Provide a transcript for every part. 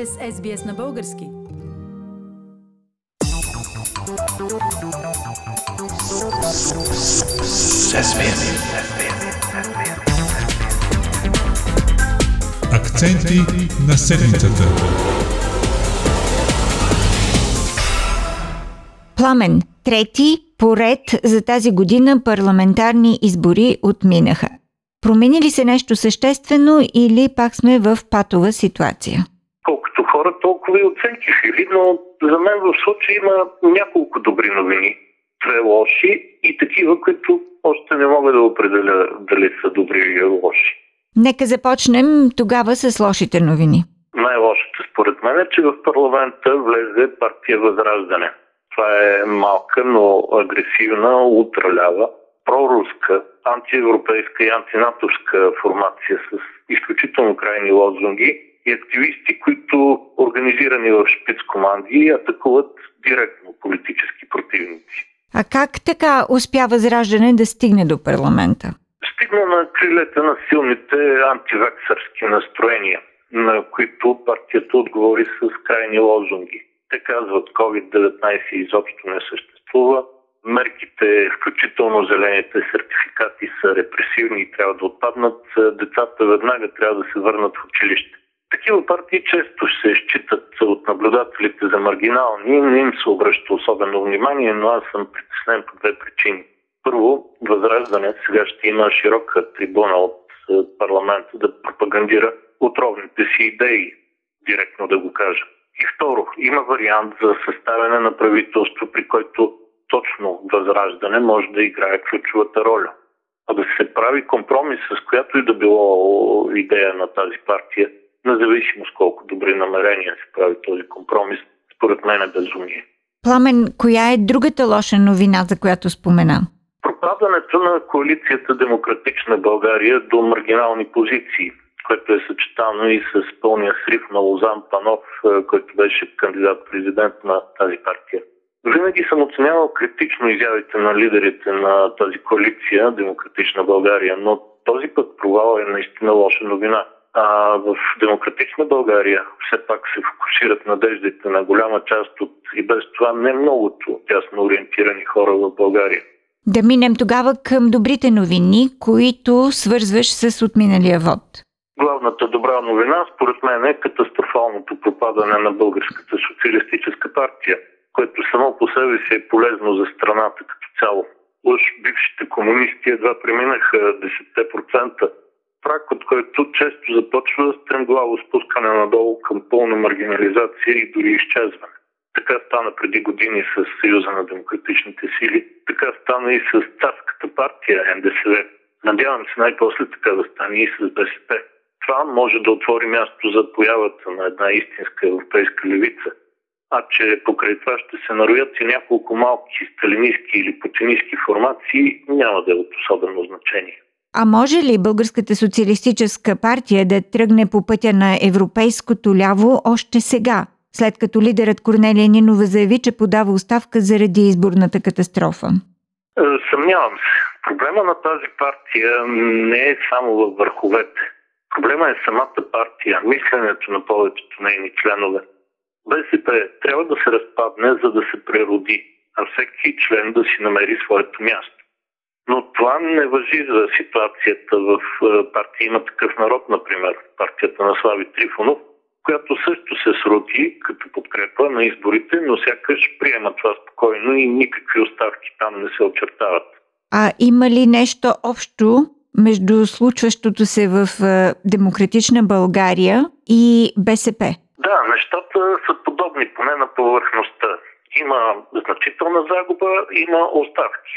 сте с SBS на български. Акценти на седмицата. Пламен, трети поред за тази година парламентарни избори отминаха. Промени ли се нещо съществено или пак сме в патова ситуация? Хора, толкова и оценки фили, но за мен в случая има няколко добри новини. Две лоши и такива, които още не мога да определя дали са добри или лоши. Нека започнем тогава с лошите новини. Най-лошото според мен е, че в парламента влезе партия Възраждане. Това е малка, но агресивна, ултралява, проруска, антиевропейска и антинатовска формация с изключително крайни лозунги и активисти, които организирани в шпиц команди атакуват директно политически противници. А как така успя Възраждане да стигне до парламента? Стигна на крилете на силните антивексърски настроения, на които партията отговори с крайни лозунги. Те казват COVID-19 изобщо не съществува, мерките, включително зелените сертификати са репресивни и трябва да отпаднат, децата веднага трябва да се върнат в училище. Такива партии често се считат от наблюдателите за маргинални, не им се обръща особено внимание, но аз съм притеснен по две причини. Първо, Възраждане сега ще има широка трибуна от парламента да пропагандира отровните си идеи, директно да го кажа. И второ, има вариант за съставяне на правителство, при който точно възраждане може да играе ключовата роля. А да се прави компромис с която и да било идея на тази партия, независимо с колко добри намерения се прави този компромис, според мен е безумие. Пламен, коя е другата лоша новина, за която спомена? Пропадането на коалицията Демократична България до маргинални позиции, което е съчетано и с пълния срив на Лозан Панов, който беше кандидат-президент на тази партия. Винаги съм оценявал критично изявите на лидерите на тази коалиция Демократична България, но този път провал е наистина лоша новина. А в Демократична България все пак се фокусират надеждите на голяма част от и без това не многото тясно ориентирани хора в България. Да минем тогава към добрите новини, които свързваш с отминалия вод. Главната добра новина, според мен, е катастрофалното пропадане на Българската социалистическа партия което само по себе си е полезно за страната като цяло. Уж бившите комунисти едва преминаха 10%, прак от който често започва стремглаво спускане надолу към пълна маргинализация и дори изчезване. Така стана преди години с Съюза на демократичните сили, така стана и с царската партия НДСВ. Надявам се най-после така да стане и с БСП. Това може да отвори място за появата на една истинска европейска левица, а че покрай това ще се нароят и няколко малки сталинистки или путинистки формации, няма да е от особено значение. А може ли Българската социалистическа партия да тръгне по пътя на европейското ляво още сега, след като лидерът Корнелия Нинова заяви, че подава оставка заради изборната катастрофа? Е, съмнявам се. Проблема на тази партия не е само във върховете. Проблема е самата партия, мисленето на повечето нейни членове. БСП трябва да се разпадне, за да се прероди, а всеки член да си намери своето място. Но това не въжи за ситуацията в е, партия има такъв народ, например, партията на Слави Трифонов, която също се сроди като подкрепа на изборите, но сякаш приема това спокойно и никакви оставки там не се очертават. А има ли нещо общо между случващото се в е, Демократична България и БСП? Да, нещата са подобни, поне на повърхността. Има значителна загуба, има оставки.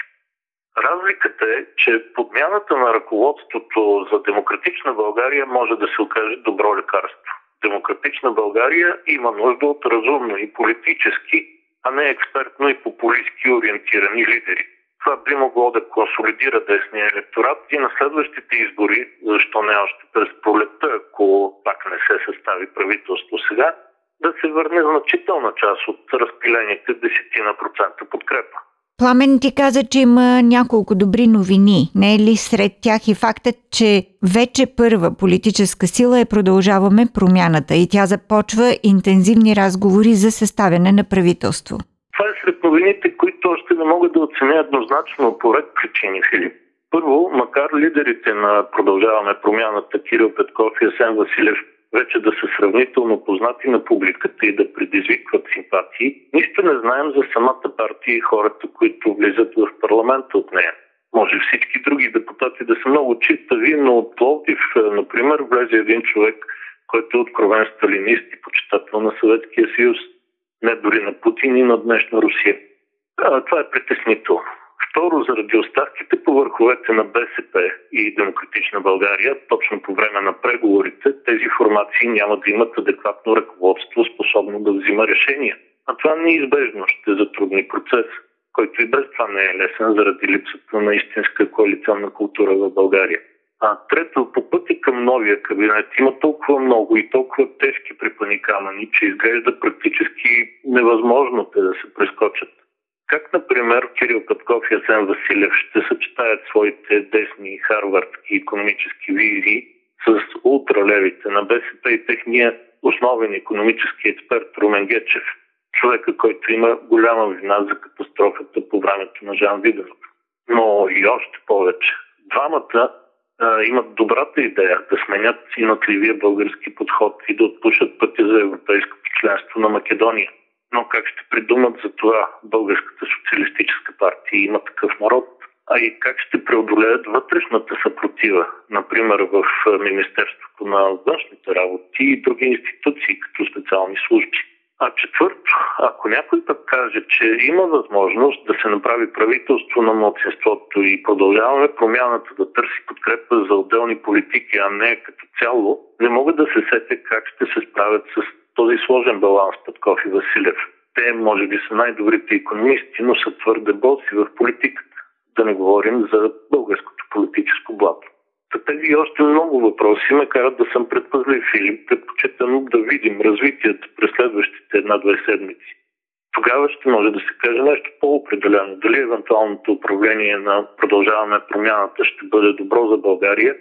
Разликата е, че подмяната на ръководството за демократична България може да се окаже добро лекарство. Демократична България има нужда от разумно и политически, а не експертно и популистски ориентирани лидери. Това би могло да консолидира десния електорат и на следващите избори, защо не още през пролетта, ако пак не се състави правителство сега, да се върне значителна част от разпилените десетина процента подкрепа. Пламен ти каза, че има няколко добри новини. Не е ли сред тях и фактът, че вече първа политическа сила е продължаваме промяната и тя започва интензивни разговори за съставяне на правителство? Това е сред новините, които още не могат да оценя еднозначно по ред причини, Филип. Първо, макар лидерите на Продължаваме промяната Кирил Петков и Асен Василев вече да са сравнително познати на публиката и да предизвикват симпатии, нищо не знаем за самата партия и хората, които влизат в парламента от нея. Може всички други депутати да са много чистави, но от Пловдив, е, например, влезе един човек, който е откровен сталинист и почитател на Съветския съюз. Не дори на Путин и на днешна Русия. А, това е притеснително. Второ, заради оставките по върховете на БСП и Демократична България, точно по време на преговорите, тези формации няма да имат адекватно ръководство, способно да взима решения. А това неизбежно ще затрудни процес, който и без това не е лесен заради липсата на истинска коалиционна култура в България. А трето, по пътя към новия кабинет има толкова много и толкова тежки препаникамани, че изглежда практически невъзможно те да се прескочат. Как, например, Кирил Петков и Асен Василев ще съчетаят своите десни харвардски економически визии с ултралевите на БСП и техния основен економически експерт Румен Гечев, човека, който има голяма вина за катастрофата по времето на Жан Виденов. Но и още повече. Двамата а, имат добрата идея да сменят синатливия български подход и да отпушат пътя за европейското членство на Македония – но как ще придумат за това Българската социалистическа партия има такъв народ, а и как ще преодолеят вътрешната съпротива, например в Министерството на външните работи и други институции, като специални служби. А четвърто, ако някой пък каже, че има възможност да се направи правителство на младсинството и продължаваме промяната да търси подкрепа за отделни политики, а не като цяло, не мога да се сетя как ще се справят с този сложен баланс Петков и Василев. Те може би са най-добрите економисти, но са твърде боси в политиката. Да не говорим за българското политическо блато. Тези и още много въпроси ме карат да съм предпазлив или предпочитам да видим развитието през следващите една-две седмици. Тогава ще може да се каже нещо по-определено. Дали евентуалното управление на продължаване промяната ще бъде добро за България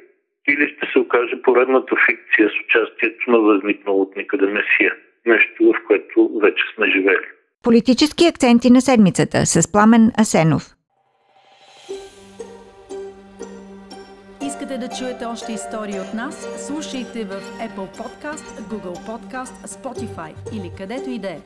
или ще се окаже поредната фикция с участието на възникнал от никъде Месия. Нещо, в което вече сме живели. Политически акценти на седмицата с Пламен Асенов. Искате да чуете още истории от нас? Слушайте в Apple Podcast, Google Podcast, Spotify или където и да е.